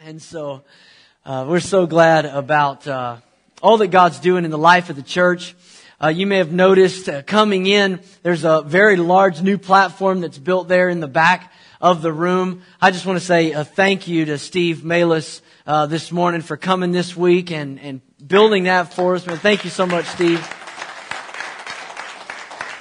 And so uh, we're so glad about uh, all that God's doing in the life of the church. Uh, you may have noticed uh, coming in, there's a very large new platform that's built there in the back of the room. I just want to say a thank you to Steve Malis uh, this morning for coming this week and, and building that for us. Man, thank you so much, Steve.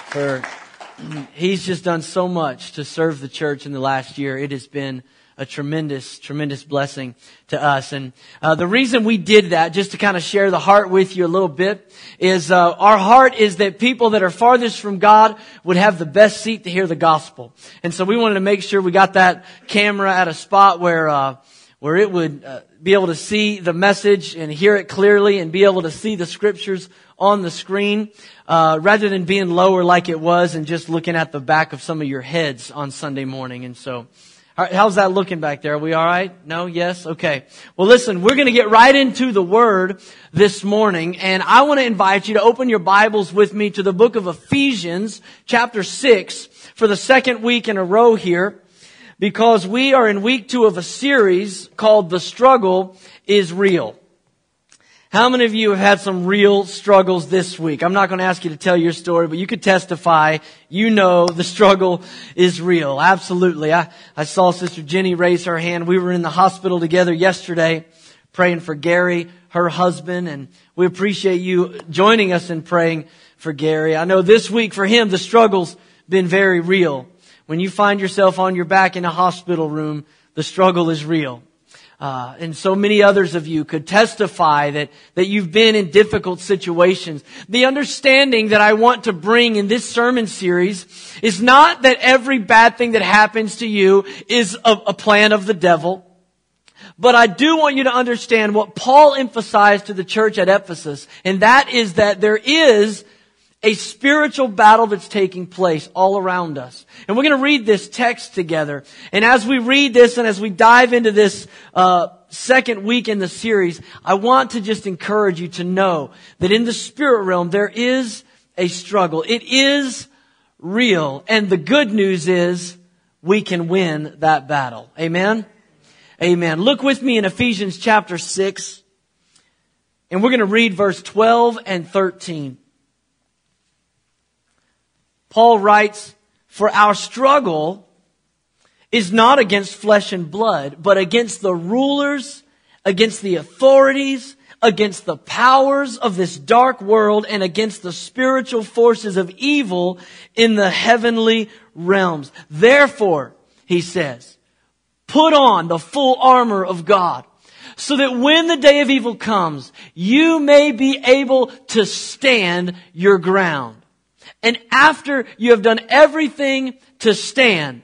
For he's just done so much to serve the church in the last year. It has been a tremendous, tremendous blessing to us. And uh, the reason we did that, just to kind of share the heart with you a little bit, is uh, our heart is that people that are farthest from God would have the best seat to hear the gospel. And so we wanted to make sure we got that camera at a spot where uh, where it would uh, be able to see the message and hear it clearly, and be able to see the scriptures on the screen, uh, rather than being lower like it was and just looking at the back of some of your heads on Sunday morning. And so. How's that looking back there? Are we all right? No? Yes? Okay. Well, listen, we're going to get right into the Word this morning, and I want to invite you to open your Bibles with me to the book of Ephesians, chapter 6, for the second week in a row here, because we are in week two of a series called The Struggle is Real. How many of you have had some real struggles this week? I'm not going to ask you to tell your story, but you could testify. You know the struggle is real. Absolutely. I, I saw Sister Jenny raise her hand. We were in the hospital together yesterday praying for Gary, her husband, and we appreciate you joining us in praying for Gary. I know this week for him, the struggle's been very real. When you find yourself on your back in a hospital room, the struggle is real uh, and so many others of you could testify that, that you've been in difficult situations. The understanding that I want to bring in this sermon series is not that every bad thing that happens to you is a, a plan of the devil. But I do want you to understand what Paul emphasized to the church at Ephesus, and that is that there is a spiritual battle that's taking place all around us. And we're going to read this text together. And as we read this and as we dive into this uh, second week in the series, I want to just encourage you to know that in the spirit realm there is a struggle. It is real. And the good news is we can win that battle. Amen? Amen. Look with me in Ephesians chapter 6. And we're going to read verse 12 and 13. Paul writes, For our struggle is not against flesh and blood, but against the rulers, against the authorities, against the powers of this dark world, and against the spiritual forces of evil in the heavenly realms. Therefore, he says, put on the full armor of God so that when the day of evil comes, you may be able to stand your ground. And after you have done everything to stand,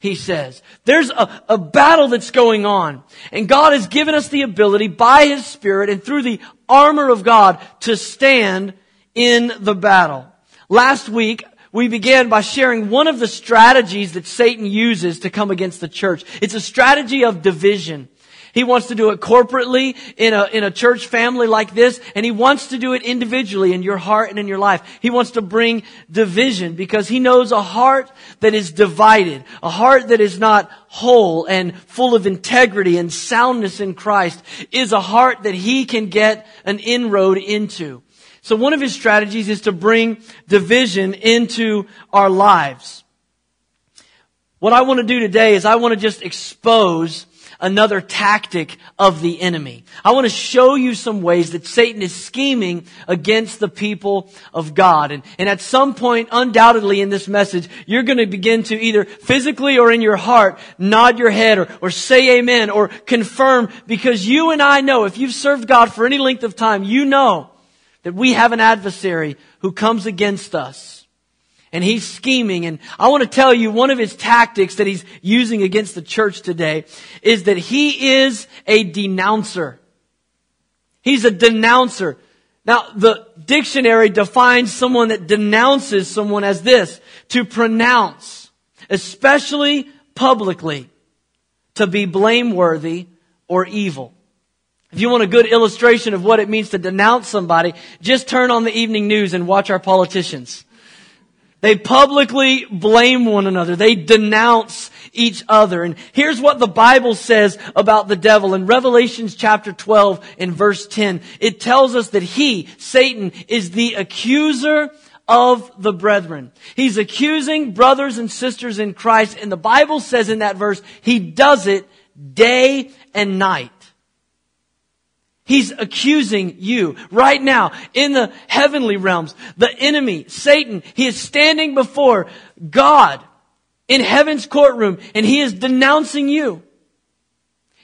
he says, there's a, a battle that's going on. And God has given us the ability by His Spirit and through the armor of God to stand in the battle. Last week, we began by sharing one of the strategies that Satan uses to come against the church. It's a strategy of division. He wants to do it corporately in a, in a church family like this, and he wants to do it individually in your heart and in your life. He wants to bring division because he knows a heart that is divided, a heart that is not whole and full of integrity and soundness in Christ is a heart that he can get an inroad into. So one of his strategies is to bring division into our lives. What I want to do today is I want to just expose another tactic of the enemy. I want to show you some ways that Satan is scheming against the people of God. And, and at some point, undoubtedly in this message, you're going to begin to either physically or in your heart nod your head or, or say amen or confirm because you and I know if you've served God for any length of time, you know that we have an adversary who comes against us and he's scheming. And I want to tell you one of his tactics that he's using against the church today is that he is a denouncer. He's a denouncer. Now, the dictionary defines someone that denounces someone as this, to pronounce, especially publicly, to be blameworthy or evil. If you want a good illustration of what it means to denounce somebody, just turn on the evening news and watch our politicians. They publicly blame one another. They denounce each other. And here's what the Bible says about the devil. In Revelations chapter 12 in verse 10, it tells us that he, Satan, is the accuser of the brethren. He's accusing brothers and sisters in Christ. And the Bible says in that verse, he does it day and night. He's accusing you right now in the heavenly realms. The enemy, Satan, he is standing before God in heaven's courtroom and he is denouncing you.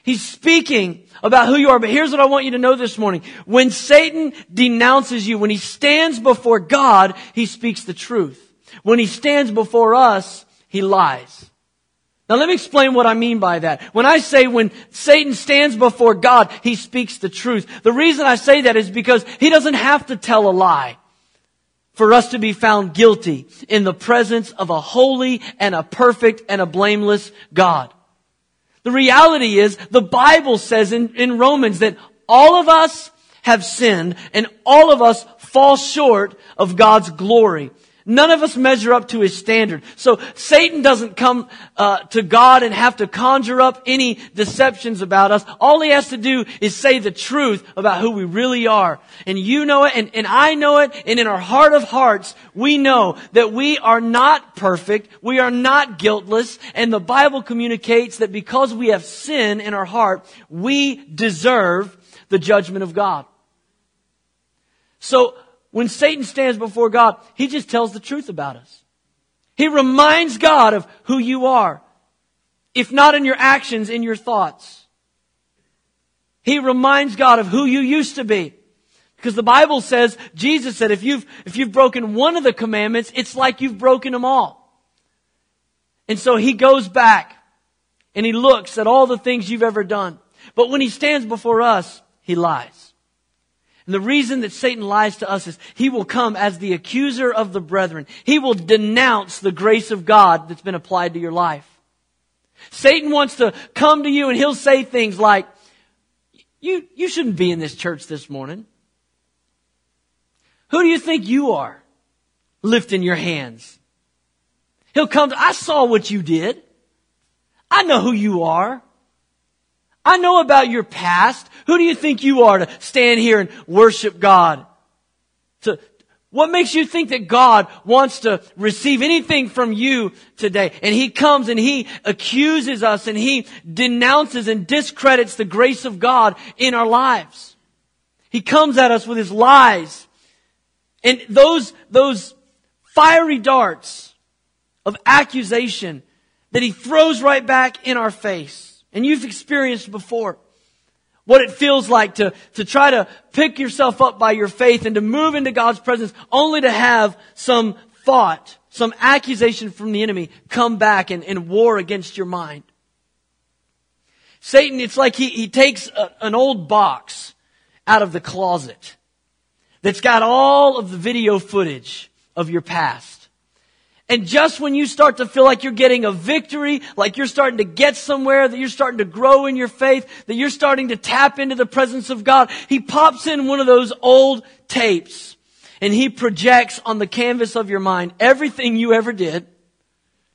He's speaking about who you are. But here's what I want you to know this morning. When Satan denounces you, when he stands before God, he speaks the truth. When he stands before us, he lies. Now let me explain what I mean by that. When I say when Satan stands before God, he speaks the truth. The reason I say that is because he doesn't have to tell a lie for us to be found guilty in the presence of a holy and a perfect and a blameless God. The reality is the Bible says in, in Romans that all of us have sinned and all of us fall short of God's glory. None of us measure up to his standard. So Satan doesn't come uh, to God and have to conjure up any deceptions about us. All he has to do is say the truth about who we really are. And you know it, and, and I know it, and in our heart of hearts, we know that we are not perfect, we are not guiltless, and the Bible communicates that because we have sin in our heart, we deserve the judgment of God. So when Satan stands before God, he just tells the truth about us. He reminds God of who you are. If not in your actions, in your thoughts. He reminds God of who you used to be. Because the Bible says, Jesus said, if you've, if you've broken one of the commandments, it's like you've broken them all. And so he goes back and he looks at all the things you've ever done. But when he stands before us, he lies. And the reason that Satan lies to us is he will come as the accuser of the brethren. He will denounce the grace of God that's been applied to your life. Satan wants to come to you and he'll say things like, you, you shouldn't be in this church this morning. Who do you think you are? Lifting your hands. He'll come to, I saw what you did. I know who you are. I know about your past. Who do you think you are to stand here and worship God? To, what makes you think that God wants to receive anything from you today? And He comes and He accuses us and He denounces and discredits the grace of God in our lives. He comes at us with His lies. And those, those fiery darts of accusation that He throws right back in our face and you've experienced before what it feels like to, to try to pick yourself up by your faith and to move into God's presence only to have some thought, some accusation from the enemy come back and, and war against your mind. Satan, it's like he, he takes a, an old box out of the closet that's got all of the video footage of your past. And just when you start to feel like you're getting a victory, like you're starting to get somewhere, that you're starting to grow in your faith, that you're starting to tap into the presence of God, He pops in one of those old tapes and He projects on the canvas of your mind everything you ever did.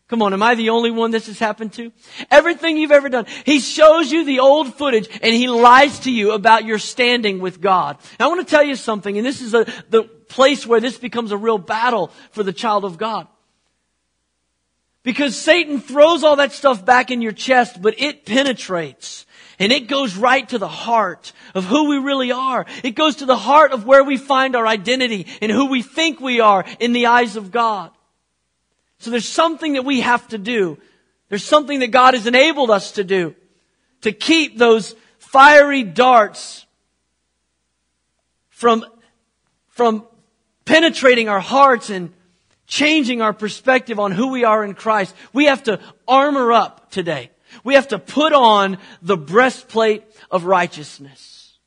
Come on, am I the only one this has happened to? Everything you've ever done. He shows you the old footage and He lies to you about your standing with God. Now, I want to tell you something, and this is a, the place where this becomes a real battle for the child of God. Because Satan throws all that stuff back in your chest, but it penetrates. And it goes right to the heart of who we really are. It goes to the heart of where we find our identity and who we think we are in the eyes of God. So there's something that we have to do. There's something that God has enabled us to do to keep those fiery darts from, from penetrating our hearts and changing our perspective on who we are in Christ. We have to armor up today. We have to put on the breastplate of righteousness.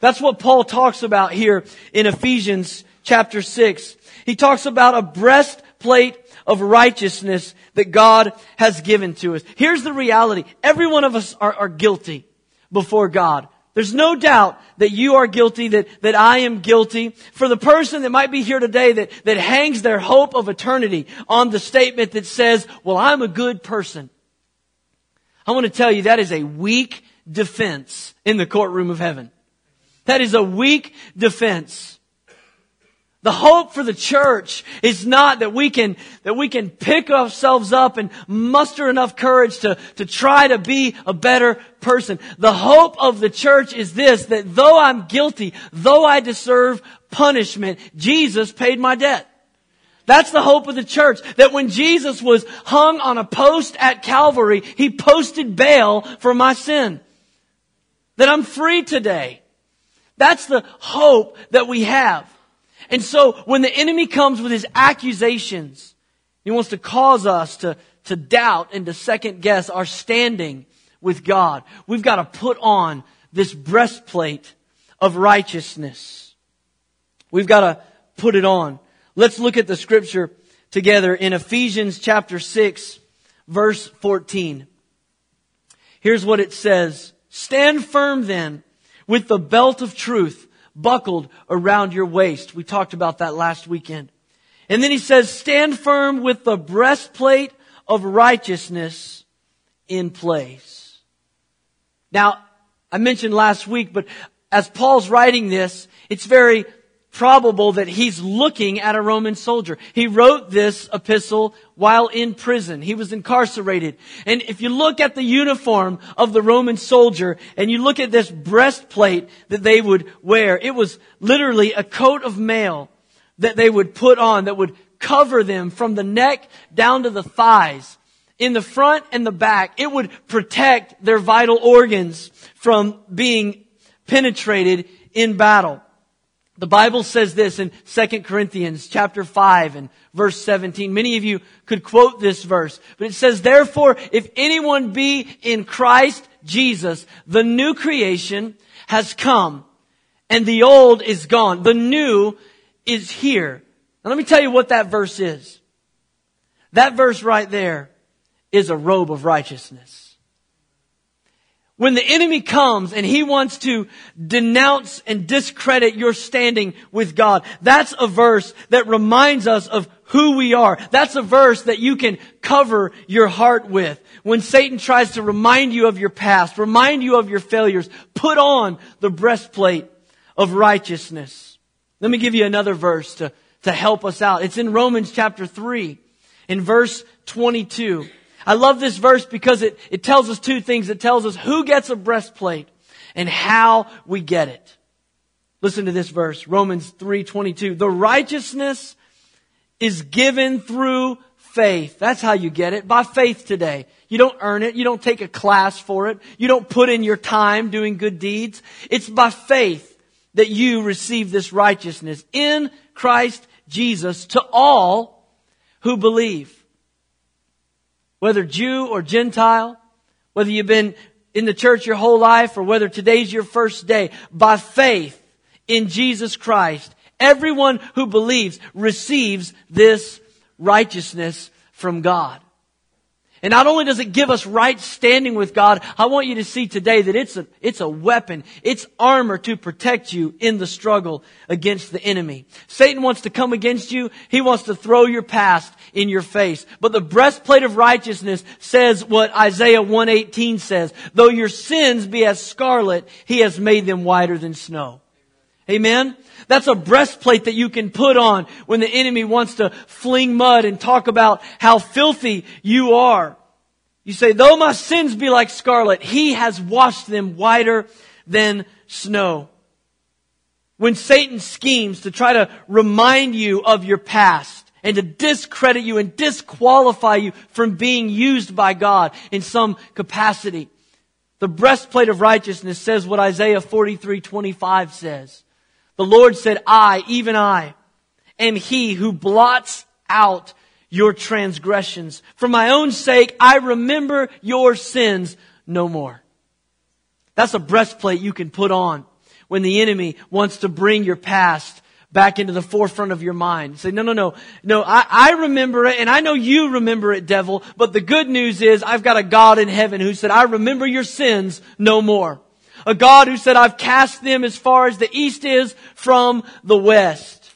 That's what Paul talks about here in Ephesians chapter 6. He talks about a breastplate of righteousness that God has given to us. Here's the reality. Every one of us are, are guilty before God There's no doubt that you are guilty, that, that I am guilty. For the person that might be here today that, that hangs their hope of eternity on the statement that says, well, I'm a good person. I want to tell you that is a weak defense in the courtroom of heaven. That is a weak defense. The hope for the church is not that we can, that we can pick ourselves up and muster enough courage to, to try to be a better person. The hope of the church is this, that though I'm guilty, though I deserve punishment, Jesus paid my debt. That's the hope of the church. That when Jesus was hung on a post at Calvary, He posted bail for my sin. That I'm free today. That's the hope that we have. And so when the enemy comes with his accusations, he wants to cause us to, to doubt and to second guess our standing with God. We've got to put on this breastplate of righteousness. We've got to put it on. Let's look at the scripture together in Ephesians chapter 6 verse 14. Here's what it says. Stand firm then with the belt of truth buckled around your waist. We talked about that last weekend. And then he says, stand firm with the breastplate of righteousness in place. Now, I mentioned last week, but as Paul's writing this, it's very probable that he's looking at a Roman soldier. He wrote this epistle while in prison. He was incarcerated. And if you look at the uniform of the Roman soldier and you look at this breastplate that they would wear, it was literally a coat of mail that they would put on that would cover them from the neck down to the thighs. In the front and the back, it would protect their vital organs from being penetrated in battle. The Bible says this in 2 Corinthians chapter 5 and verse 17. Many of you could quote this verse, but it says, therefore, if anyone be in Christ Jesus, the new creation has come and the old is gone. The new is here. Now let me tell you what that verse is. That verse right there is a robe of righteousness. When the enemy comes and he wants to denounce and discredit your standing with God, that's a verse that reminds us of who we are. That's a verse that you can cover your heart with. When Satan tries to remind you of your past, remind you of your failures, put on the breastplate of righteousness. Let me give you another verse to, to help us out. It's in Romans chapter 3, in verse 22. I love this verse because it, it tells us two things. It tells us who gets a breastplate and how we get it. Listen to this verse, Romans 3:22. The righteousness is given through faith. That's how you get it. By faith today. You don't earn it. You don't take a class for it. You don't put in your time doing good deeds. It's by faith that you receive this righteousness in Christ Jesus to all who believe whether Jew or Gentile, whether you've been in the church your whole life or whether today's your first day, by faith in Jesus Christ, everyone who believes receives this righteousness from God. And not only does it give us right standing with God, I want you to see today that it's a, it's a weapon. It's armor to protect you in the struggle against the enemy. Satan wants to come against you. He wants to throw your past in your face. But the breastplate of righteousness says what Isaiah 118 says. Though your sins be as scarlet, he has made them whiter than snow. Amen? That's a breastplate that you can put on when the enemy wants to fling mud and talk about how filthy you are. You say, though my sins be like scarlet, he has washed them whiter than snow. When Satan schemes to try to remind you of your past and to discredit you and disqualify you from being used by God in some capacity, the breastplate of righteousness says what Isaiah 43, 25 says. The Lord said, I, even I, am he who blots out your transgressions. For my own sake, I remember your sins no more. That's a breastplate you can put on when the enemy wants to bring your past back into the forefront of your mind. Say, no, no, no, no, I, I remember it and I know you remember it, devil, but the good news is I've got a God in heaven who said, I remember your sins no more. A God who said, I've cast them as far as the east is from the west.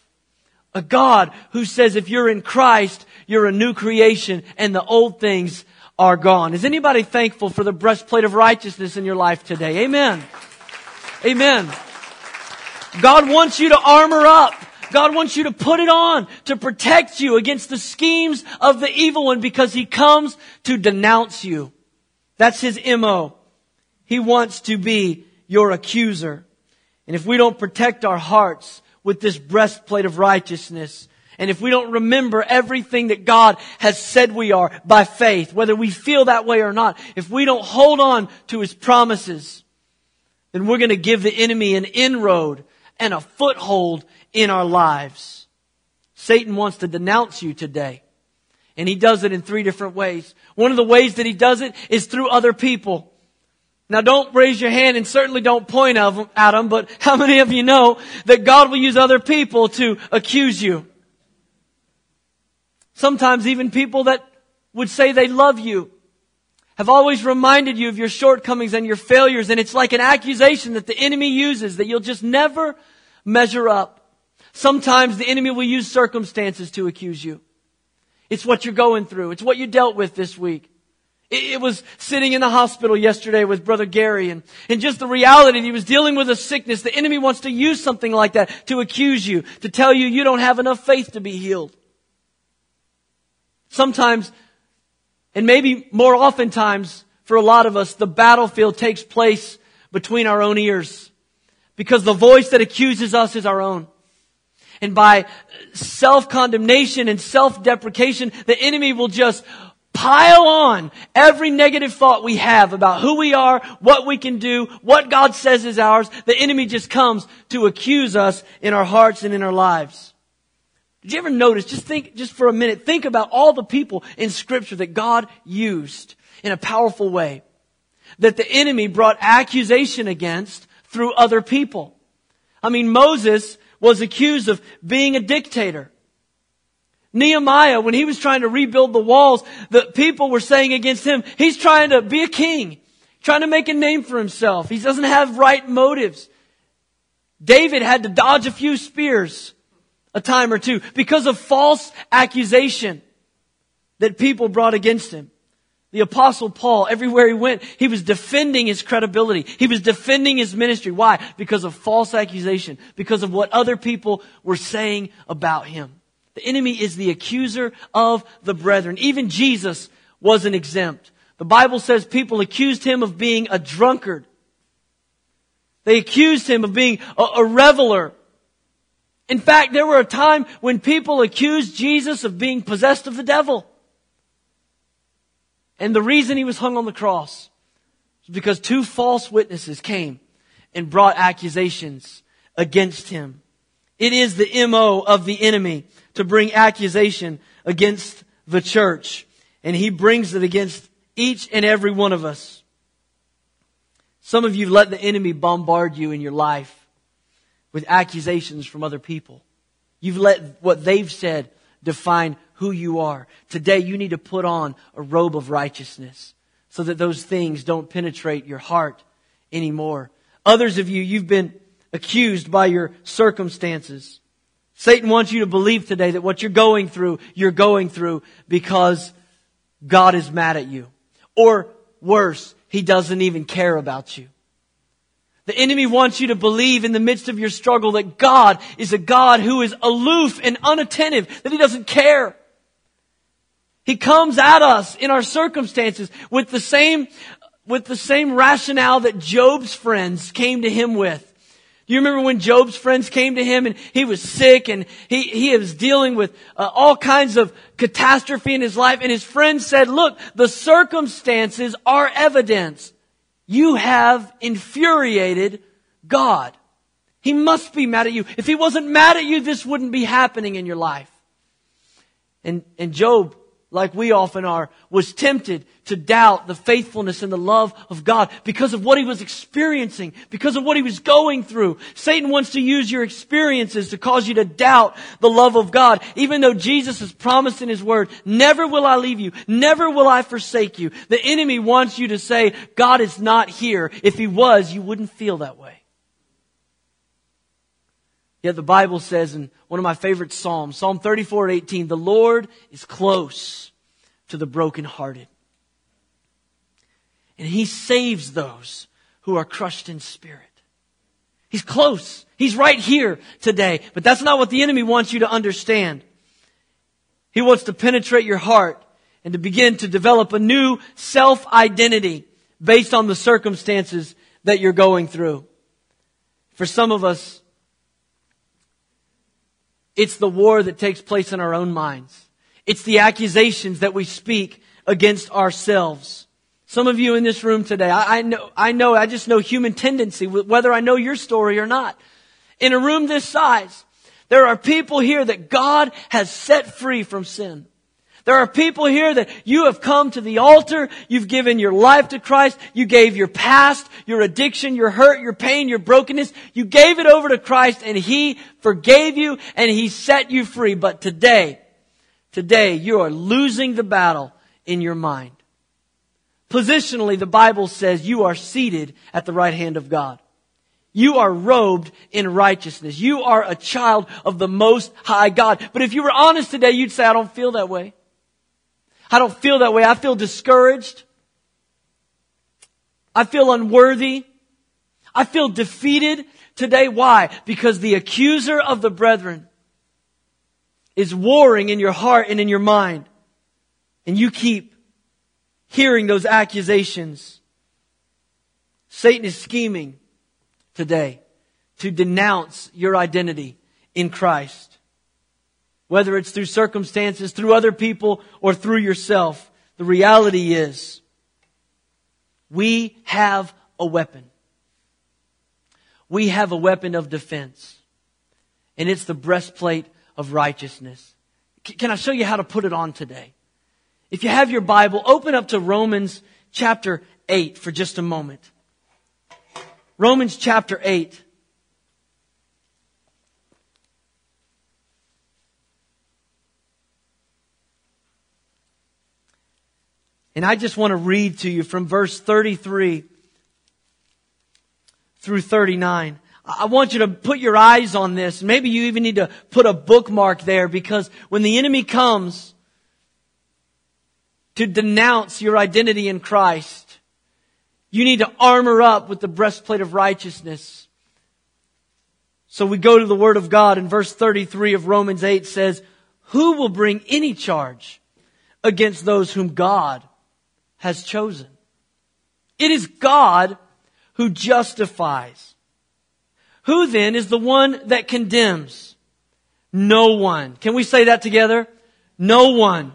A God who says if you're in Christ, you're a new creation and the old things are gone. Is anybody thankful for the breastplate of righteousness in your life today? Amen. Amen. God wants you to armor up. God wants you to put it on to protect you against the schemes of the evil one because he comes to denounce you. That's his MO. He wants to be your accuser. And if we don't protect our hearts with this breastplate of righteousness, and if we don't remember everything that God has said we are by faith, whether we feel that way or not, if we don't hold on to His promises, then we're going to give the enemy an inroad and a foothold in our lives. Satan wants to denounce you today. And he does it in three different ways. One of the ways that he does it is through other people. Now don't raise your hand and certainly don't point at them, but how many of you know that God will use other people to accuse you? Sometimes even people that would say they love you have always reminded you of your shortcomings and your failures, and it's like an accusation that the enemy uses that you'll just never measure up. Sometimes the enemy will use circumstances to accuse you. It's what you're going through. It's what you dealt with this week. It was sitting in the hospital yesterday with Brother Gary and, and just the reality he was dealing with a sickness. The enemy wants to use something like that to accuse you, to tell you you don't have enough faith to be healed. Sometimes, and maybe more oftentimes for a lot of us, the battlefield takes place between our own ears because the voice that accuses us is our own. And by self-condemnation and self-deprecation, the enemy will just pile on every negative thought we have about who we are, what we can do, what God says is ours. The enemy just comes to accuse us in our hearts and in our lives. Did you ever notice, just think, just for a minute, think about all the people in scripture that God used in a powerful way. That the enemy brought accusation against through other people. I mean, Moses was accused of being a dictator. Nehemiah, when he was trying to rebuild the walls, the people were saying against him, he's trying to be a king, trying to make a name for himself. He doesn't have right motives. David had to dodge a few spears a time or two because of false accusation that people brought against him. The apostle Paul, everywhere he went, he was defending his credibility. He was defending his ministry. Why? Because of false accusation. Because of what other people were saying about him. The enemy is the accuser of the brethren. Even Jesus wasn't exempt. The Bible says people accused him of being a drunkard. They accused him of being a, a reveler. In fact, there were a time when people accused Jesus of being possessed of the devil. And the reason he was hung on the cross was because two false witnesses came and brought accusations against him. It is the MO of the enemy to bring accusation against the church. And he brings it against each and every one of us. Some of you let the enemy bombard you in your life with accusations from other people. You've let what they've said define who you are. Today you need to put on a robe of righteousness so that those things don't penetrate your heart anymore. Others of you, you've been accused by your circumstances. Satan wants you to believe today that what you're going through, you're going through because God is mad at you. Or worse, he doesn't even care about you. The enemy wants you to believe in the midst of your struggle that God is a God who is aloof and unattentive, that he doesn't care. He comes at us in our circumstances with the same, with the same rationale that Job's friends came to him with. You remember when Job's friends came to him and he was sick and he, he was dealing with uh, all kinds of catastrophe in his life and his friends said, look, the circumstances are evidence. You have infuriated God. He must be mad at you. If he wasn't mad at you, this wouldn't be happening in your life. And, and Job like we often are, was tempted to doubt the faithfulness and the love of God because of what he was experiencing, because of what he was going through. Satan wants to use your experiences to cause you to doubt the love of God, even though Jesus has promised in his word, never will I leave you, never will I forsake you. The enemy wants you to say, God is not here. If he was, you wouldn't feel that way. Yet the Bible says in one of my favorite Psalms, Psalm 34 18, the Lord is close to the brokenhearted. And he saves those who are crushed in spirit. He's close. He's right here today. But that's not what the enemy wants you to understand. He wants to penetrate your heart and to begin to develop a new self-identity based on the circumstances that you're going through. For some of us, it's the war that takes place in our own minds. It's the accusations that we speak against ourselves. Some of you in this room today, I, I, know, I know, I just know human tendency, whether I know your story or not. In a room this size, there are people here that God has set free from sin. There are people here that you have come to the altar, you've given your life to Christ, you gave your past, your addiction, your hurt, your pain, your brokenness, you gave it over to Christ and He forgave you and He set you free. But today, today you are losing the battle in your mind. Positionally, the Bible says you are seated at the right hand of God. You are robed in righteousness. You are a child of the Most High God. But if you were honest today, you'd say, I don't feel that way. I don't feel that way. I feel discouraged. I feel unworthy. I feel defeated today. Why? Because the accuser of the brethren is warring in your heart and in your mind. And you keep hearing those accusations. Satan is scheming today to denounce your identity in Christ. Whether it's through circumstances, through other people, or through yourself, the reality is we have a weapon. We have a weapon of defense. And it's the breastplate of righteousness. Can I show you how to put it on today? If you have your Bible, open up to Romans chapter 8 for just a moment. Romans chapter 8. And I just want to read to you from verse 33 through 39. I want you to put your eyes on this. Maybe you even need to put a bookmark there because when the enemy comes to denounce your identity in Christ, you need to armor up with the breastplate of righteousness. So we go to the Word of God and verse 33 of Romans 8 says, Who will bring any charge against those whom God has chosen. It is God who justifies. Who then is the one that condemns? No one. Can we say that together? No one.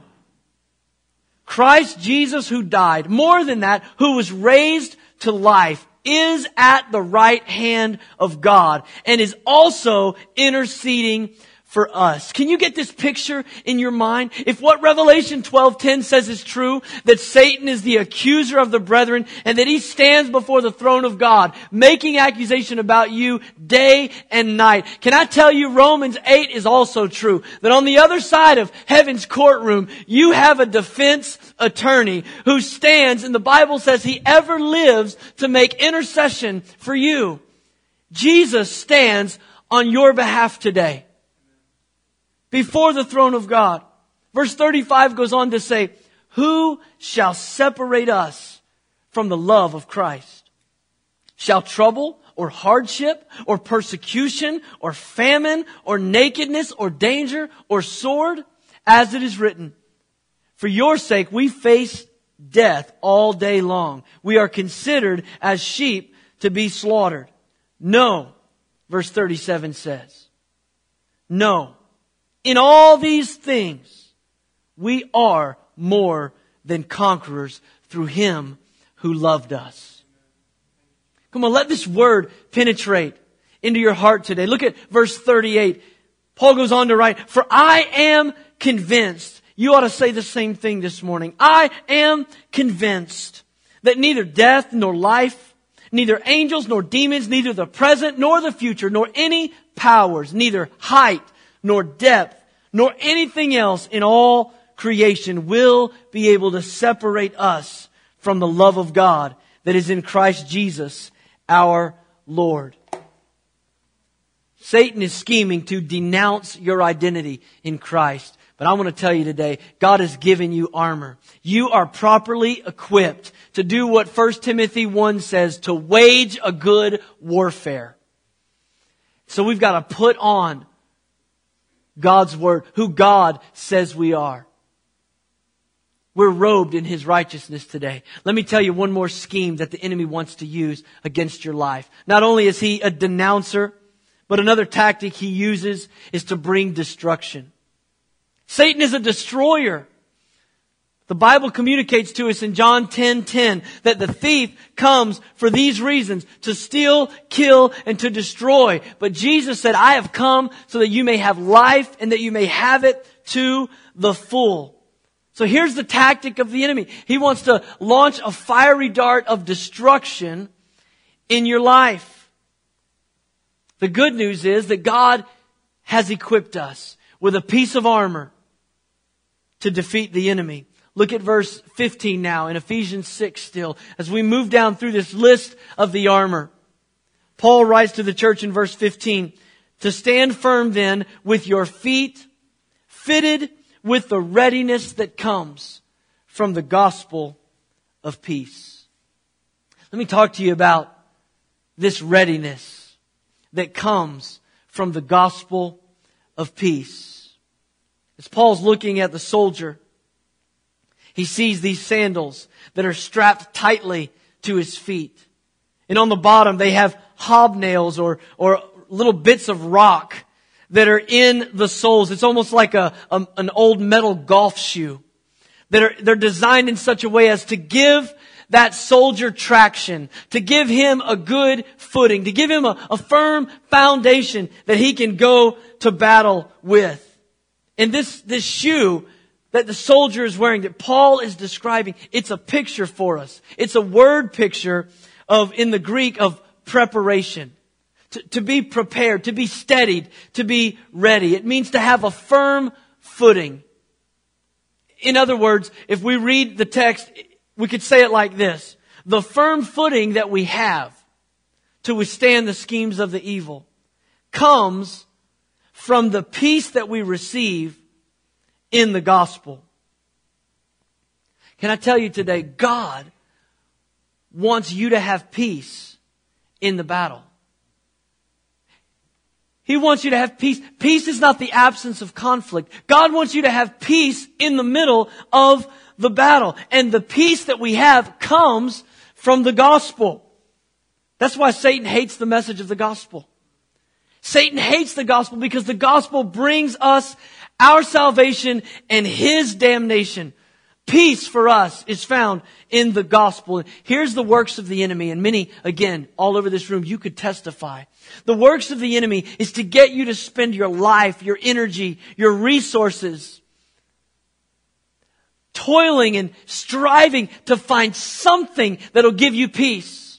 Christ Jesus who died, more than that, who was raised to life, is at the right hand of God and is also interceding for us. Can you get this picture in your mind? If what Revelation 12:10 says is true, that Satan is the accuser of the brethren and that he stands before the throne of God, making accusation about you day and night. Can I tell you Romans 8 is also true, that on the other side of heaven's courtroom, you have a defense attorney who stands and the Bible says he ever lives to make intercession for you. Jesus stands on your behalf today before the throne of God. Verse 35 goes on to say, Who shall separate us from the love of Christ? Shall trouble or hardship or persecution or famine or nakedness or danger or sword? As it is written, For your sake we face death all day long. We are considered as sheep to be slaughtered. No, verse 37 says. No. In all these things, we are more than conquerors through Him who loved us. Come on, let this word penetrate into your heart today. Look at verse 38. Paul goes on to write, For I am convinced You ought to say the same thing this morning. I am convinced that neither death nor life, neither angels nor demons, neither the present nor the future, nor any powers, neither height nor depth, nor anything else in all creation will be able to separate us from the love of God that is in Christ Jesus, our Lord. Satan is scheming to denounce your identity in Christ. But I want to tell you today, God has given you armor. You are properly equipped to do what 1 Timothy 1 says, to wage a good warfare. So we've got to put on God's word, who God says we are. We're robed in his righteousness today. Let me tell you one more scheme that the enemy wants to use against your life. Not only is he a denouncer, but another tactic he uses is to bring destruction. Satan is a destroyer. The Bible communicates to us in John 10:10 10, 10, that the thief comes for these reasons to steal, kill and to destroy. But Jesus said, "I have come so that you may have life and that you may have it to the full." So here's the tactic of the enemy. He wants to launch a fiery dart of destruction in your life. The good news is that God has equipped us with a piece of armor to defeat the enemy. Look at verse 15 now in Ephesians 6 still. As we move down through this list of the armor, Paul writes to the church in verse 15, to stand firm then with your feet fitted with the readiness that comes from the gospel of peace. Let me talk to you about this readiness that comes from the gospel of peace. As Paul's looking at the soldier, he sees these sandals that are strapped tightly to his feet. And on the bottom, they have hobnails or, or little bits of rock that are in the soles. It's almost like a, a, an old metal golf shoe that are, they're designed in such a way as to give that soldier traction, to give him a good footing, to give him a, a firm foundation that he can go to battle with. And this, this shoe that the soldier is wearing that Paul is describing, it's a picture for us. It's a word picture of, in the Greek, of preparation to, to be prepared, to be steadied, to be ready. It means to have a firm footing. In other words, if we read the text, we could say it like this. The firm footing that we have to withstand the schemes of the evil comes from the peace that we receive in the gospel. Can I tell you today, God wants you to have peace in the battle. He wants you to have peace. Peace is not the absence of conflict. God wants you to have peace in the middle of the battle. And the peace that we have comes from the gospel. That's why Satan hates the message of the gospel. Satan hates the gospel because the gospel brings us our salvation and his damnation. Peace for us is found in the gospel. Here's the works of the enemy, and many, again, all over this room, you could testify. The works of the enemy is to get you to spend your life, your energy, your resources, toiling and striving to find something that'll give you peace.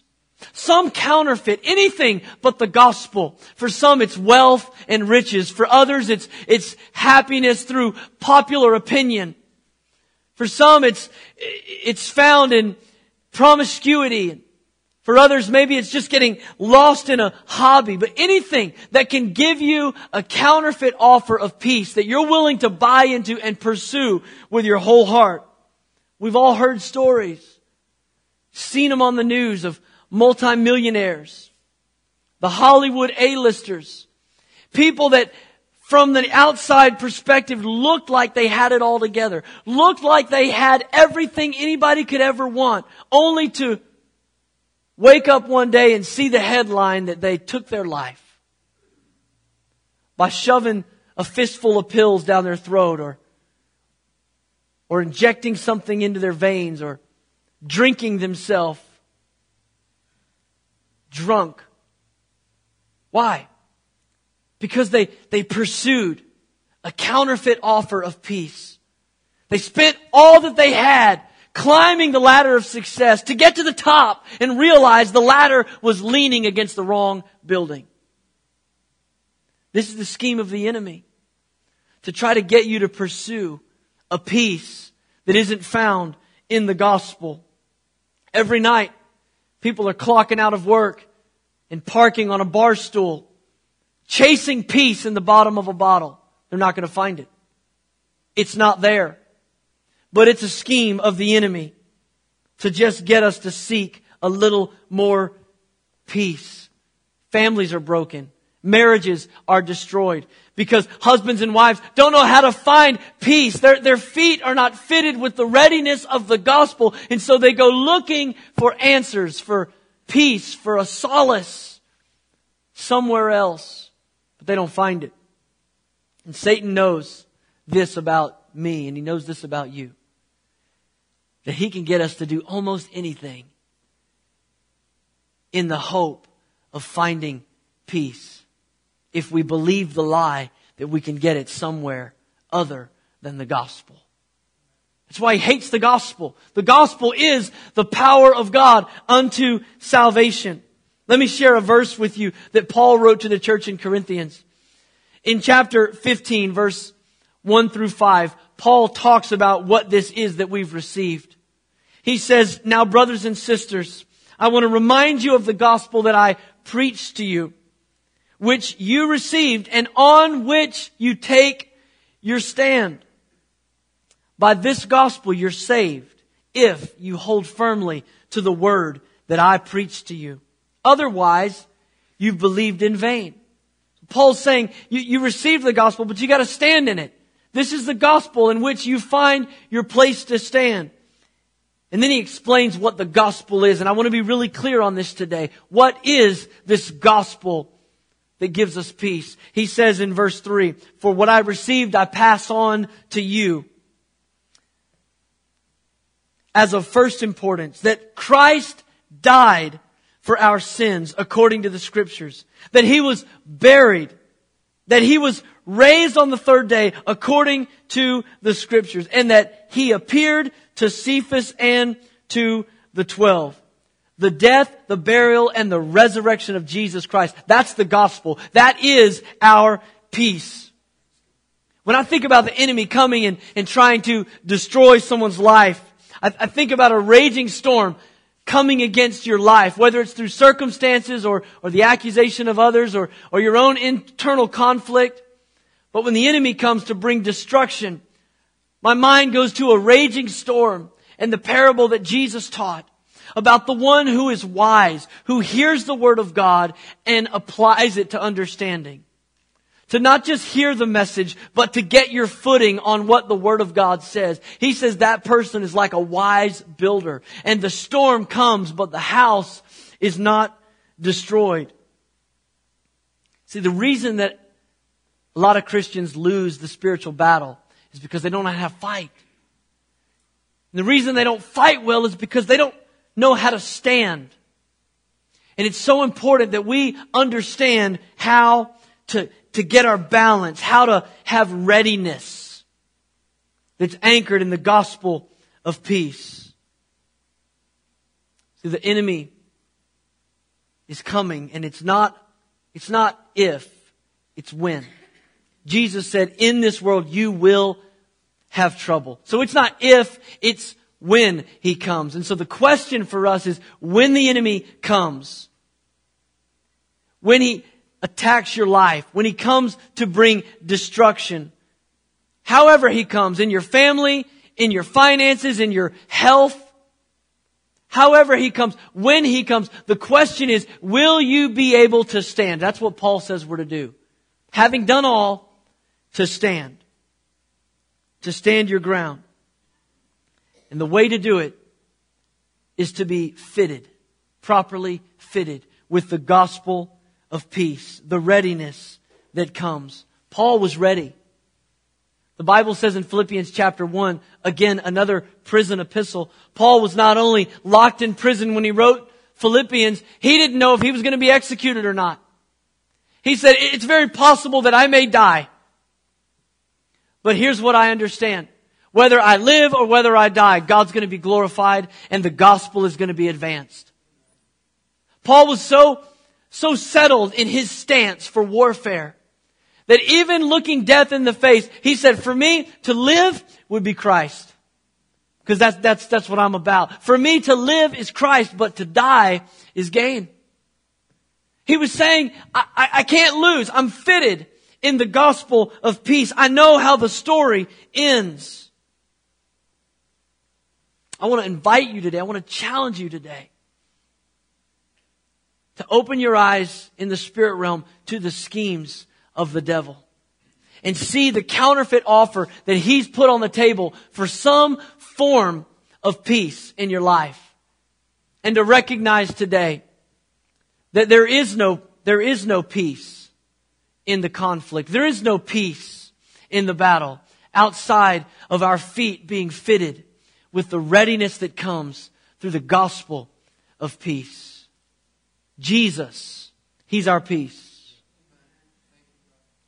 Some counterfeit, anything but the gospel. For some it's wealth and riches. For others it's, it's happiness through popular opinion. For some, it's, it's found in promiscuity. For others, maybe it's just getting lost in a hobby, but anything that can give you a counterfeit offer of peace that you're willing to buy into and pursue with your whole heart. We've all heard stories, seen them on the news of multimillionaires, the Hollywood A-listers, people that from the outside perspective looked like they had it all together, looked like they had everything anybody could ever want, only to wake up one day and see the headline that they took their life by shoving a fistful of pills down their throat or, or injecting something into their veins or drinking themselves drunk. Why? because they, they pursued a counterfeit offer of peace. They spent all that they had climbing the ladder of success to get to the top and realize the ladder was leaning against the wrong building. This is the scheme of the enemy to try to get you to pursue a peace that isn't found in the gospel. Every night, people are clocking out of work and parking on a bar stool, chasing peace in the bottom of a bottle. They're not going to find it. It's not there. But it's a scheme of the enemy to just get us to seek a little more peace. Families are broken. Marriages are destroyed because husbands and wives don't know how to find peace. Their, their feet are not fitted with the readiness of the gospel. And so they go looking for answers, for peace, for a solace somewhere else. But they don't find it. And Satan knows this about me and he knows this about you. That he can get us to do almost anything in the hope of finding peace if we believe the lie that we can get it somewhere other than the gospel. That's why he hates the gospel. The gospel is the power of God unto salvation. Let me share a verse with you that Paul wrote to the church in Corinthians. In chapter 15, verse 1 through 5, Paul talks about what this is that we've received. He says, Now brothers and sisters, I want to remind you of the gospel that I preached to you which you received and on which you take your stand. By this gospel you're saved if you hold firmly to the word that I preached to you. Otherwise, you've believed in vain. Paul's saying you, you received the gospel, but you got to stand in it. This is the gospel in which you find your place to stand. And then he explains what the gospel is, and I want to be really clear on this today. What is this gospel that gives us peace. He says in verse 3, For what I received I pass on to you. As of first importance, that Christ died for our sins according to the scriptures, that he was buried, that he was raised on the third day according to the scriptures, and that he appeared to Cephas and to the twelve the death, the burial, and the resurrection of Jesus Christ. That's the gospel. That is our peace. When I think about the enemy coming and, and trying to destroy someone's life, I, I think about a raging storm coming against your life, whether it's through circumstances or, or the accusation of others or, or your own internal conflict. But when the enemy comes to bring destruction, my mind goes to a raging storm and the parable that Jesus taught about the one who is wise, who hears the word of God and applies it to understanding. To not just hear the message, but to get your footing on what the word of God says. He says that person is like a wise builder and the storm comes, but the house is not destroyed. See, the reason that a lot of Christians lose the spiritual battle is because they don't to fight. And the reason they don't fight well is because they don't know how to stand. And it's so important that we understand how to, to get our balance, how to have readiness that's anchored in the gospel of peace. See, the enemy is coming and it's not, it's not if, it's when. Jesus said, in this world you will have trouble. So it's not if, it's when he comes. And so the question for us is when the enemy comes, when he attacks your life, when he comes to bring destruction, however he comes, in your family, in your finances, in your health, however he comes, when he comes, the question is, will you be able to stand? That's what Paul says we're to do. Having done all, to stand. To stand your ground. And the way to do it is to be fitted, properly fitted with the gospel of peace, the readiness that comes. Paul was ready. The Bible says in Philippians chapter 1, again, another prison epistle, Paul was not only locked in prison when he wrote Philippians, he didn't know if he was going to be executed or not. He said, it's very possible that I may die. But here's what I understand. Whether I live or whether I die, God's going to be glorified and the gospel is going to be advanced. Paul was so, so settled in his stance for warfare that even looking death in the face, he said, for me to live would be Christ. Because that's, that's, that's what I'm about. For me to live is Christ, but to die is gain. He was saying, I, I, I can't lose. I'm fitted in the gospel of peace. I know how the story ends. I want to invite you today. I want to challenge you today to open your eyes in the spirit realm to the schemes of the devil and see the counterfeit offer that he's put on the table for some form of peace in your life. And to recognize today that there is no, there is no peace in the conflict. There is no peace in the battle outside of our feet being fitted with the readiness that comes through the gospel of peace. Jesus, He's our peace.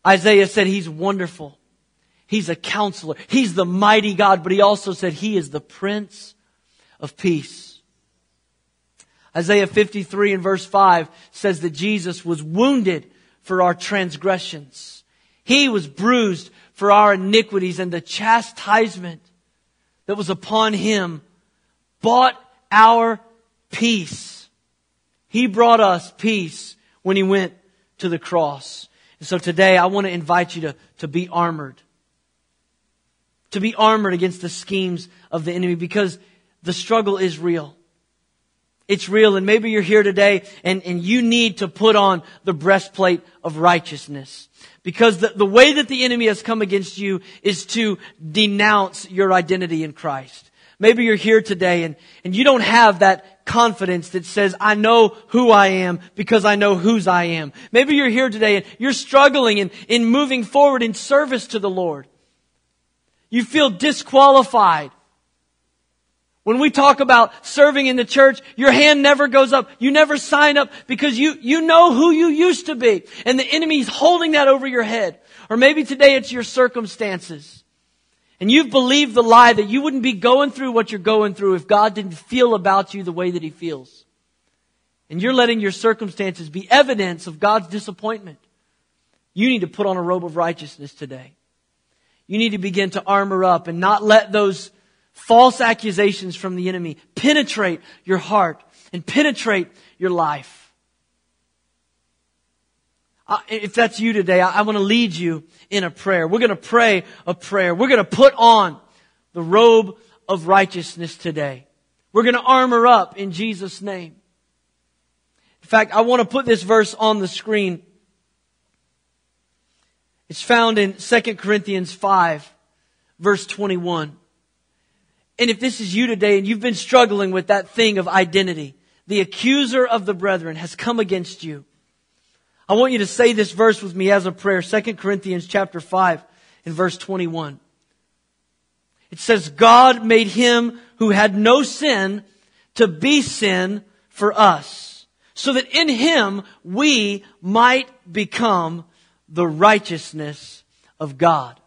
Isaiah said He's wonderful. He's a counselor. He's the mighty God, but He also said He is the Prince of Peace. Isaiah 53 and verse 5 says that Jesus was wounded for our transgressions. He was bruised for our iniquities and the chastisement that was upon him bought our peace. He brought us peace when he went to the cross. And so today I want to invite you to, to be armored. To be armored against the schemes of the enemy because the struggle is real. It's real. And maybe you're here today and, and you need to put on the breastplate of righteousness. Because the, the way that the enemy has come against you is to denounce your identity in Christ. Maybe you're here today and, and you don't have that confidence that says, I know who I am because I know whose I am. Maybe you're here today and you're struggling in, in moving forward in service to the Lord. You feel disqualified when we talk about serving in the church, your hand never goes up. You never sign up because you, you know who you used to be. And the enemy's holding that over your head. Or maybe today it's your circumstances. And you've believed the lie that you wouldn't be going through what you're going through if God didn't feel about you the way that He feels. And you're letting your circumstances be evidence of God's disappointment. You need to put on a robe of righteousness today. You need to begin to armor up and not let those false accusations from the enemy penetrate your heart and penetrate your life. Uh, if that's you today, I, I want to lead you in a prayer. We're going to pray a prayer. We're going to put on the robe of righteousness today. We're going to armor up in Jesus' name. In fact, I want to put this verse on the screen. It's found in 2 Corinthians 5, verse 21. And if this is you today and you've been struggling with that thing of identity, the accuser of the brethren has come against you. I want you to say this verse with me as a prayer. 2 Corinthians chapter 5 in verse 21. It says, God made him who had no sin to be sin for us, so that in him we might become the righteousness of God.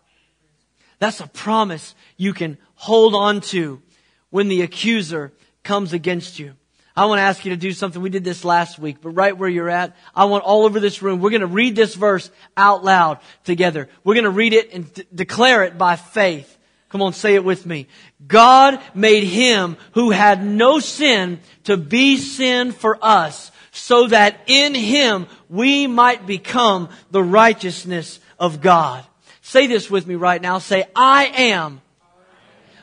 That's a promise you can hold on to when the accuser comes against you. I want to ask you to do something. We did this last week, but right where you're at, I want all over this room, we're going to read this verse out loud together. We're going to read it and d- declare it by faith. Come on, say it with me. God made him who had no sin to be sin for us so that in him we might become the righteousness of God. Say this with me right now. Say, I am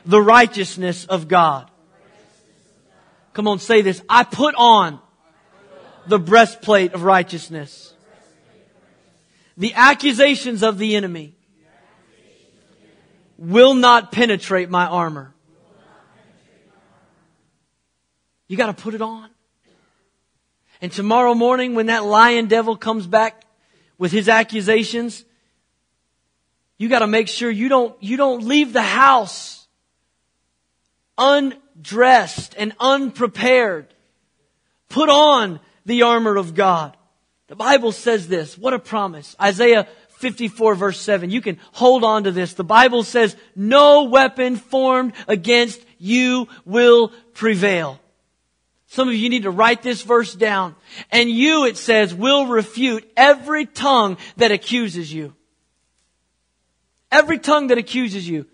the righteousness of God. Come on, say this. I put on the breastplate of righteousness. The accusations of the enemy will not penetrate my armor. You got to put it on. And tomorrow morning, when that lion devil comes back with his accusations, you got to make sure you don't, you don't leave the house undressed and unprepared. Put on the armor of God. The Bible says this. What a promise. Isaiah 54 verse 7. You can hold on to this. The Bible says, no weapon formed against you will prevail. Some of you need to write this verse down. And you, it says, will refute every tongue that accuses you. Every tongue that accuses you.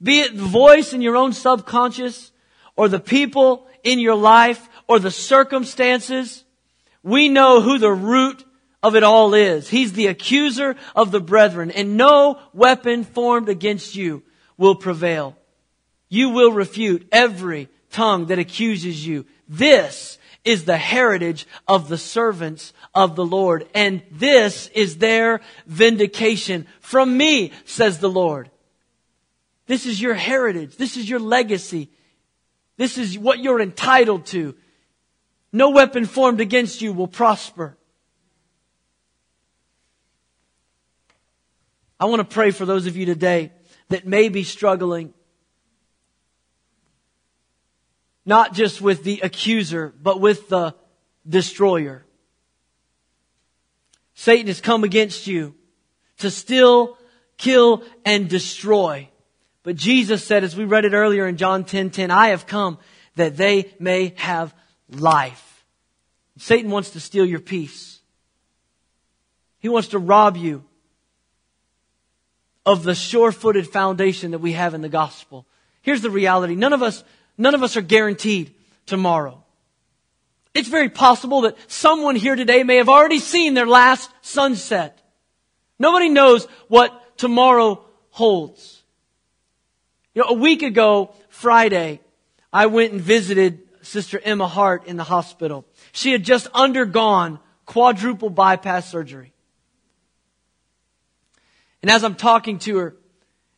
Be it the voice in your own subconscious, or the people in your life, or the circumstances. We know who the root of it all is. He's the accuser of the brethren, and no weapon formed against you will prevail. You will refute every tongue that accuses you. This is the heritage of the servants of the Lord, and this is their vindication from me, says the Lord. This is your heritage. This is your legacy. This is what you're entitled to. No weapon formed against you will prosper. I want to pray for those of you today that may be struggling, not just with the accuser, but with the destroyer. Satan has come against you to steal, kill, and destroy. But Jesus said, as we read it earlier in John 10, 10, I have come that they may have life. Satan wants to steal your peace. He wants to rob you of the sure-footed foundation that we have in the gospel. Here's the reality. None of us, none of us are guaranteed tomorrow. It's very possible that someone here today may have already seen their last sunset. Nobody knows what tomorrow holds. You know, a week ago, Friday, I went and visited Sister Emma Hart in the hospital. She had just undergone quadruple bypass surgery. And as I'm talking to her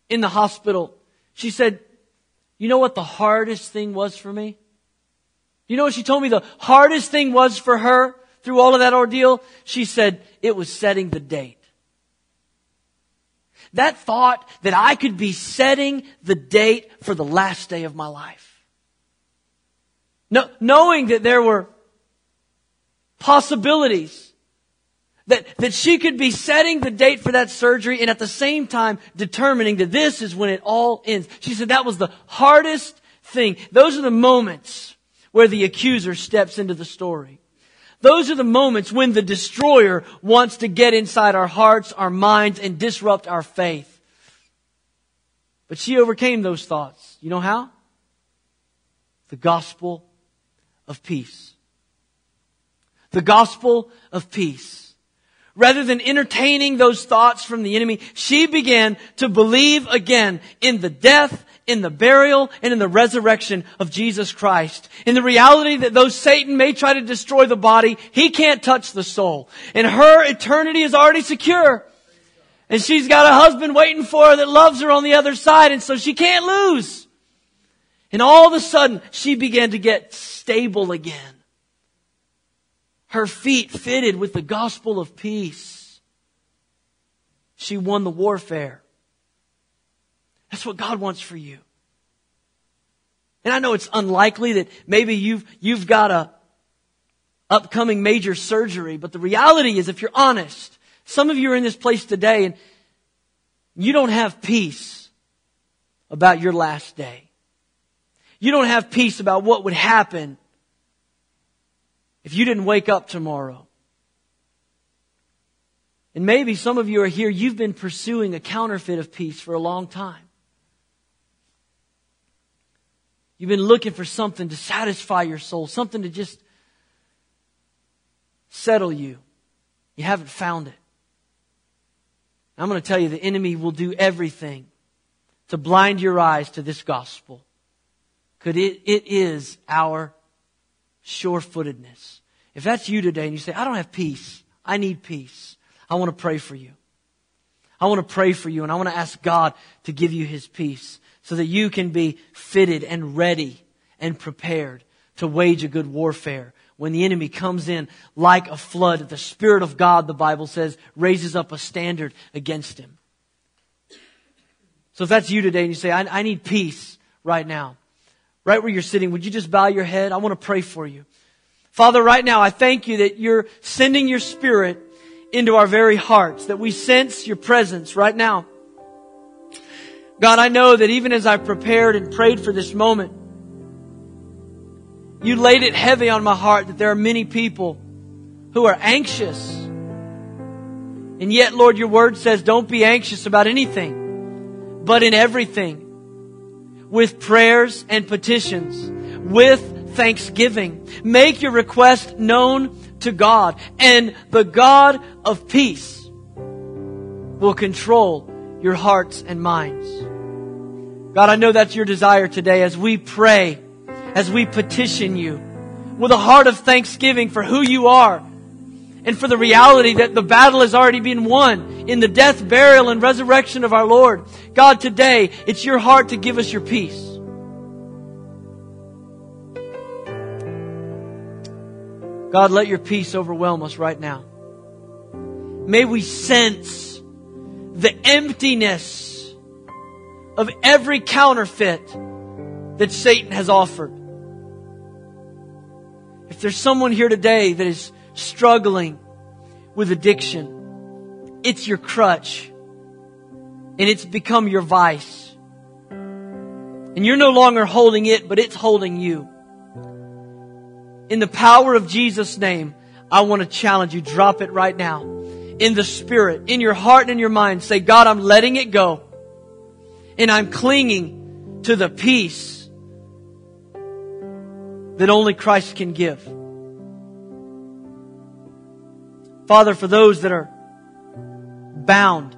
in the hospital, she said, You know what the hardest thing was for me? You know what she told me the hardest thing was for her through all of that ordeal? She said, It was setting the date. That thought that I could be setting the date for the last day of my life. No, knowing that there were possibilities that, that she could be setting the date for that surgery and at the same time determining that this is when it all ends. She said that was the hardest thing. Those are the moments where the accuser steps into the story. Those are the moments when the destroyer wants to get inside our hearts, our minds, and disrupt our faith. But she overcame those thoughts. You know how? The gospel of peace. The gospel of peace. Rather than entertaining those thoughts from the enemy, she began to believe again in the death, in the burial, and in the resurrection of Jesus Christ. In the reality that though Satan may try to destroy the body, he can't touch the soul. And her eternity is already secure. And she's got a husband waiting for her that loves her on the other side, and so she can't lose. And all of a sudden, she began to get stable again her feet fitted with the gospel of peace. She won the warfare. That's what God wants for you. And I know it's unlikely that maybe you've, you've got a upcoming major surgery, but the reality is if you're honest, some of you are in this place today and you don't have peace about your last day. You don't have peace about what would happen if you didn't wake up tomorrow. And maybe some of you are here, you've been pursuing a counterfeit of peace for a long time. You've been looking for something to satisfy your soul, something to just settle you. You haven't found it. I'm going to tell you the enemy will do everything to blind your eyes to this gospel. Because it, it is our sure footedness. If that's you today and you say, I don't have peace, I need peace, I want to pray for you. I want to pray for you and I want to ask God to give you his peace so that you can be fitted and ready and prepared to wage a good warfare when the enemy comes in like a flood. The Spirit of God, the Bible says, raises up a standard against him. So if that's you today and you say, I, I need peace right now, right where you're sitting, would you just bow your head? I want to pray for you. Father, right now, I thank you that you're sending your spirit into our very hearts, that we sense your presence right now. God, I know that even as I prepared and prayed for this moment, you laid it heavy on my heart that there are many people who are anxious. And yet, Lord, your word says don't be anxious about anything, but in everything, with prayers and petitions, with thanksgiving. Make your request known to God, and the God of peace will control your hearts and minds. God, I know that's your desire today as we pray, as we petition you with a heart of thanksgiving for who you are and for the reality that the battle has already been won in the death, burial, and resurrection of our Lord. God, today, it's your heart to give us your peace. God, let your peace overwhelm us right now. May we sense the emptiness of every counterfeit that Satan has offered. If there's someone here today that is struggling with addiction, it's your crutch and it's become your vice. And you're no longer holding it, but it's holding you in the power of Jesus' name, I want to challenge you. Drop it right now. In the spirit, in your heart and in your mind, say, God, I'm letting it go. And I'm clinging to the peace that only Christ can give. Father, for those that are bound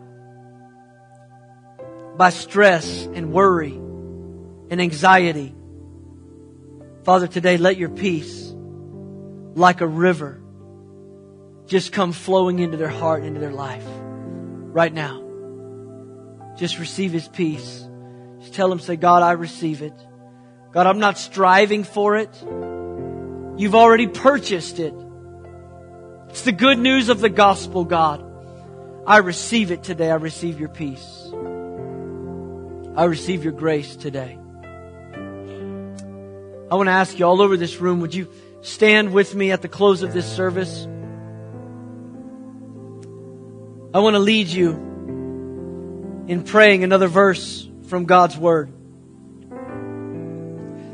by stress and worry and anxiety, Father, today let your peace like a river just come flowing into their heart, into their life right now. Just receive His peace. Just tell Him, say, God, I receive it. God, I'm not striving for it. You've already purchased it. It's the good news of the gospel, God. I receive it today. I receive your peace. I receive your grace today. I want to ask you all over this room, would you stand with me at the close of this service? I want to lead you in praying another verse from God's Word.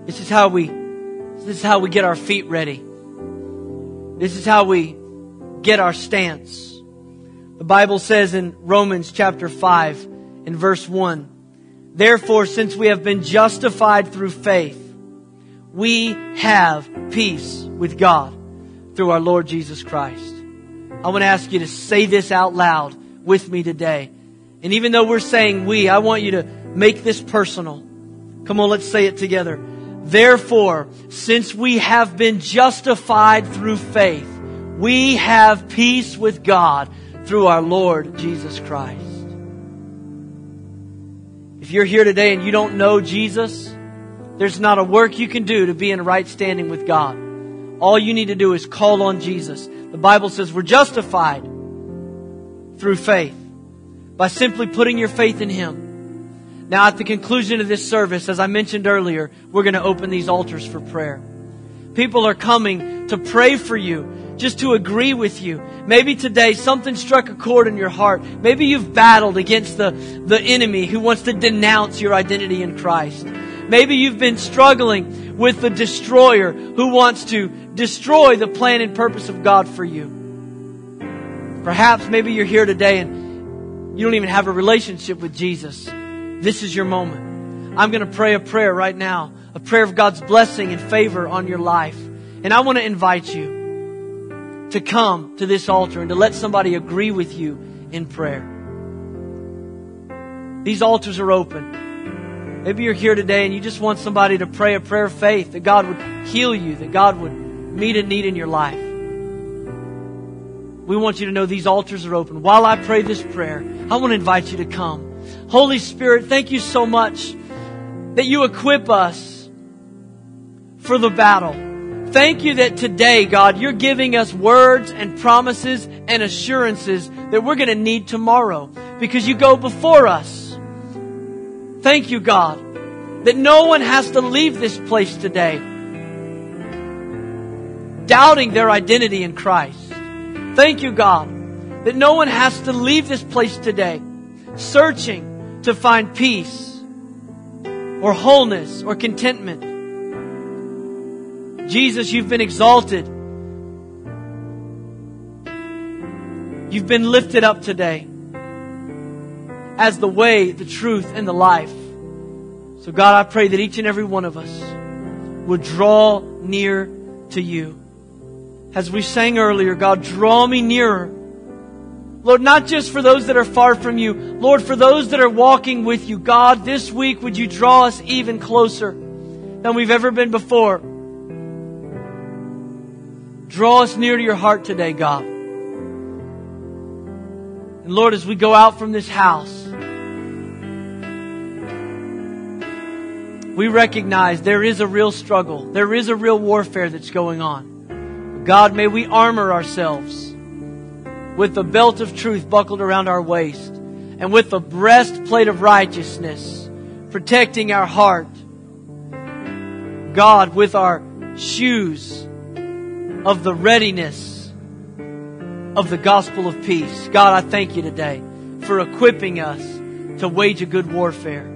This is how we, this is how we get our feet ready. This is how we get our stance. The Bible says in Romans chapter 5 in verse 1, Therefore, since we have been justified through faith, we have peace with God through our Lord Jesus Christ. I want to ask you to say this out loud with me today. And even though we're saying we, I want you to make this personal. Come on, let's say it together. Therefore, since we have been justified through faith, we have peace with God through our Lord Jesus Christ. If you're here today and you don't know Jesus, there's not a work you can do to be in right standing with God. All you need to do is call on Jesus. The Bible says we're justified through faith by simply putting your faith in Him. Now, at the conclusion of this service, as I mentioned earlier, we're going to open these altars for prayer. People are coming to pray for you, just to agree with you. Maybe today something struck a chord in your heart. Maybe you've battled against the, the enemy who wants to denounce your identity in Christ. Maybe you've been struggling with the destroyer who wants to destroy the plan and purpose of God for you. Perhaps maybe you're here today and you don't even have a relationship with Jesus. This is your moment. I'm going to pray a prayer right now, a prayer of God's blessing and favor on your life. And I want to invite you to come to this altar and to let somebody agree with you in prayer. These altars are open. Maybe you're here today and you just want somebody to pray a prayer of faith that God would heal you, that God would meet a need in your life. We want you to know these altars are open. While I pray this prayer, I want to invite you to come. Holy Spirit, thank you so much that you equip us for the battle. Thank you that today, God, you're giving us words and promises and assurances that we're going to need tomorrow because you go before us. Thank you, God, that no one has to leave this place today doubting their identity in Christ. Thank you, God, that no one has to leave this place today searching to find peace or wholeness or contentment. Jesus, you've been exalted. You've been lifted up today as the way, the truth, and the life. So, God, I pray that each and every one of us would draw near to you. As we sang earlier, God, draw me nearer. Lord, not just for those that are far from you, Lord, for those that are walking with you, God, this week would you draw us even closer than we've ever been before. Draw us near to your heart today, God. And Lord, as we go out from this house, we recognize there is a real struggle. There is a real warfare that's going on. God, may we armor ourselves with the belt of truth buckled around our waist and with the breastplate of righteousness protecting our heart. God, with our shoes of the readiness of the gospel of peace. God, I thank you today for equipping us to wage a good warfare.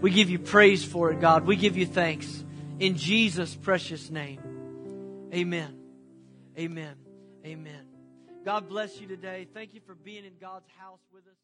We give you praise for it, God. We give you thanks. In Jesus' precious name. Amen. Amen. Amen. God bless you today. Thank you for being in God's house with us.